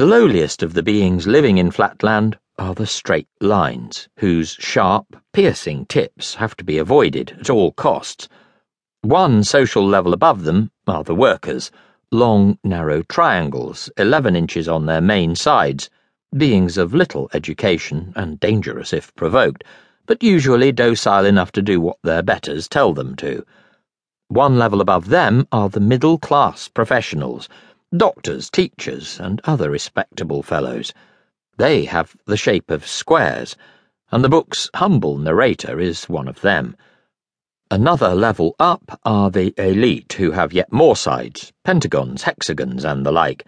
The lowliest of the beings living in Flatland are the straight lines, whose sharp, piercing tips have to be avoided at all costs. One social level above them are the workers, long, narrow triangles, 11 inches on their main sides, beings of little education and dangerous if provoked, but usually docile enough to do what their betters tell them to. One level above them are the middle class professionals doctors, teachers, and other respectable fellows. They have the shape of squares, and the book's humble narrator is one of them. Another level up are the elite, who have yet more sides pentagons, hexagons, and the like.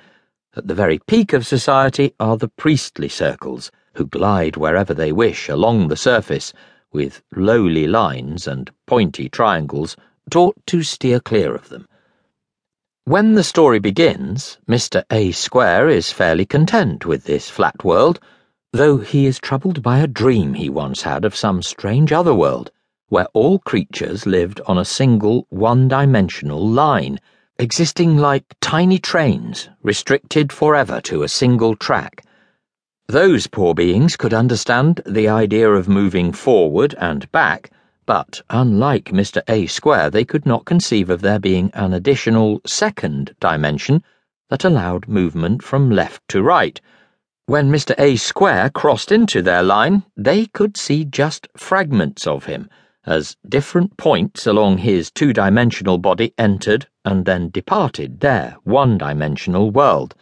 At the very peak of society are the priestly circles, who glide wherever they wish along the surface, with lowly lines and pointy triangles taught to steer clear of them. When the story begins, Mr. A Square is fairly content with this flat world, though he is troubled by a dream he once had of some strange other world, where all creatures lived on a single one dimensional line, existing like tiny trains, restricted forever to a single track. Those poor beings could understand the idea of moving forward and back but, unlike Mr. A Square, they could not conceive of there being an additional second dimension that allowed movement from left to right. When Mr. A Square crossed into their line, they could see just fragments of him, as different points along his two dimensional body entered and then departed their one dimensional world.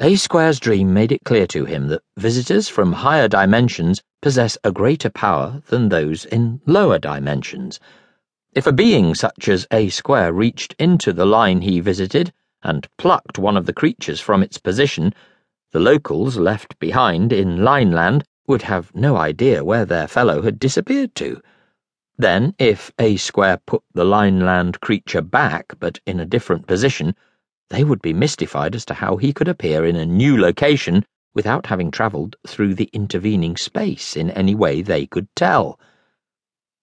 A Square's dream made it clear to him that visitors from higher dimensions possess a greater power than those in lower dimensions. If a being such as A Square reached into the line he visited and plucked one of the creatures from its position, the locals left behind in Lineland would have no idea where their fellow had disappeared to. Then, if A Square put the Lineland creature back, but in a different position, they would be mystified as to how he could appear in a new location without having travelled through the intervening space in any way they could tell.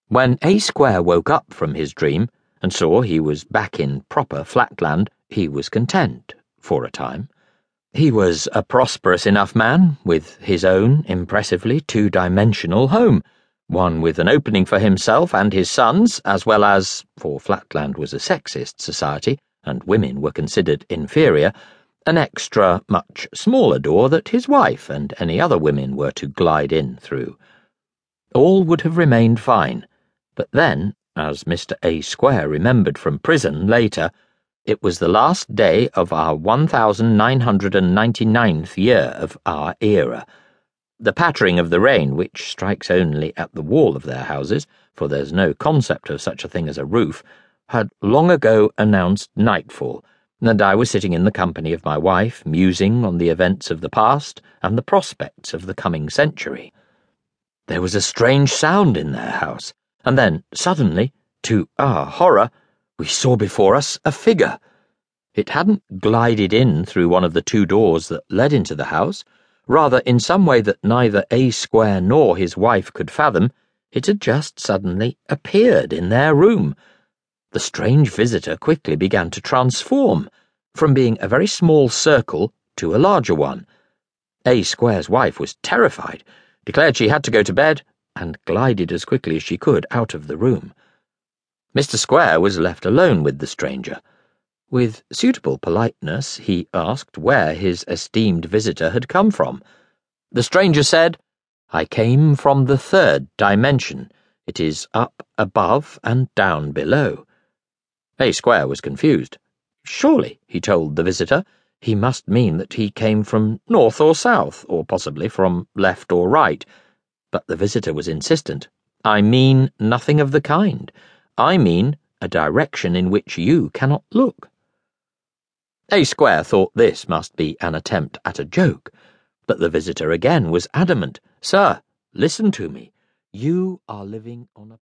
When A Square woke up from his dream and saw he was back in proper flatland, he was content, for a time. He was a prosperous enough man, with his own impressively two dimensional home, one with an opening for himself and his sons, as well as, for Flatland was a sexist society, and women were considered inferior, an extra, much smaller door that his wife and any other women were to glide in through. All would have remained fine, but then, as Mr. A. Square remembered from prison later, it was the last day of our 1999th year of our era. The pattering of the rain, which strikes only at the wall of their houses, for there's no concept of such a thing as a roof, had long ago announced nightfall, and I was sitting in the company of my wife, musing on the events of the past and the prospects of the coming century. There was a strange sound in their house, and then, suddenly, to our horror, we saw before us a figure. It hadn't glided in through one of the two doors that led into the house. Rather, in some way that neither A Square nor his wife could fathom, it had just suddenly appeared in their room the strange visitor quickly began to transform, from being a very small circle to a larger one. A Square's wife was terrified, declared she had to go to bed, and glided as quickly as she could out of the room. Mr. Square was left alone with the stranger. With suitable politeness, he asked where his esteemed visitor had come from. The stranger said, I came from the third dimension. It is up above and down below. A Square was confused. Surely, he told the visitor, he must mean that he came from north or south, or possibly from left or right. But the visitor was insistent. I mean nothing of the kind. I mean a direction in which you cannot look. A Square thought this must be an attempt at a joke, but the visitor again was adamant. Sir, listen to me. You are living on a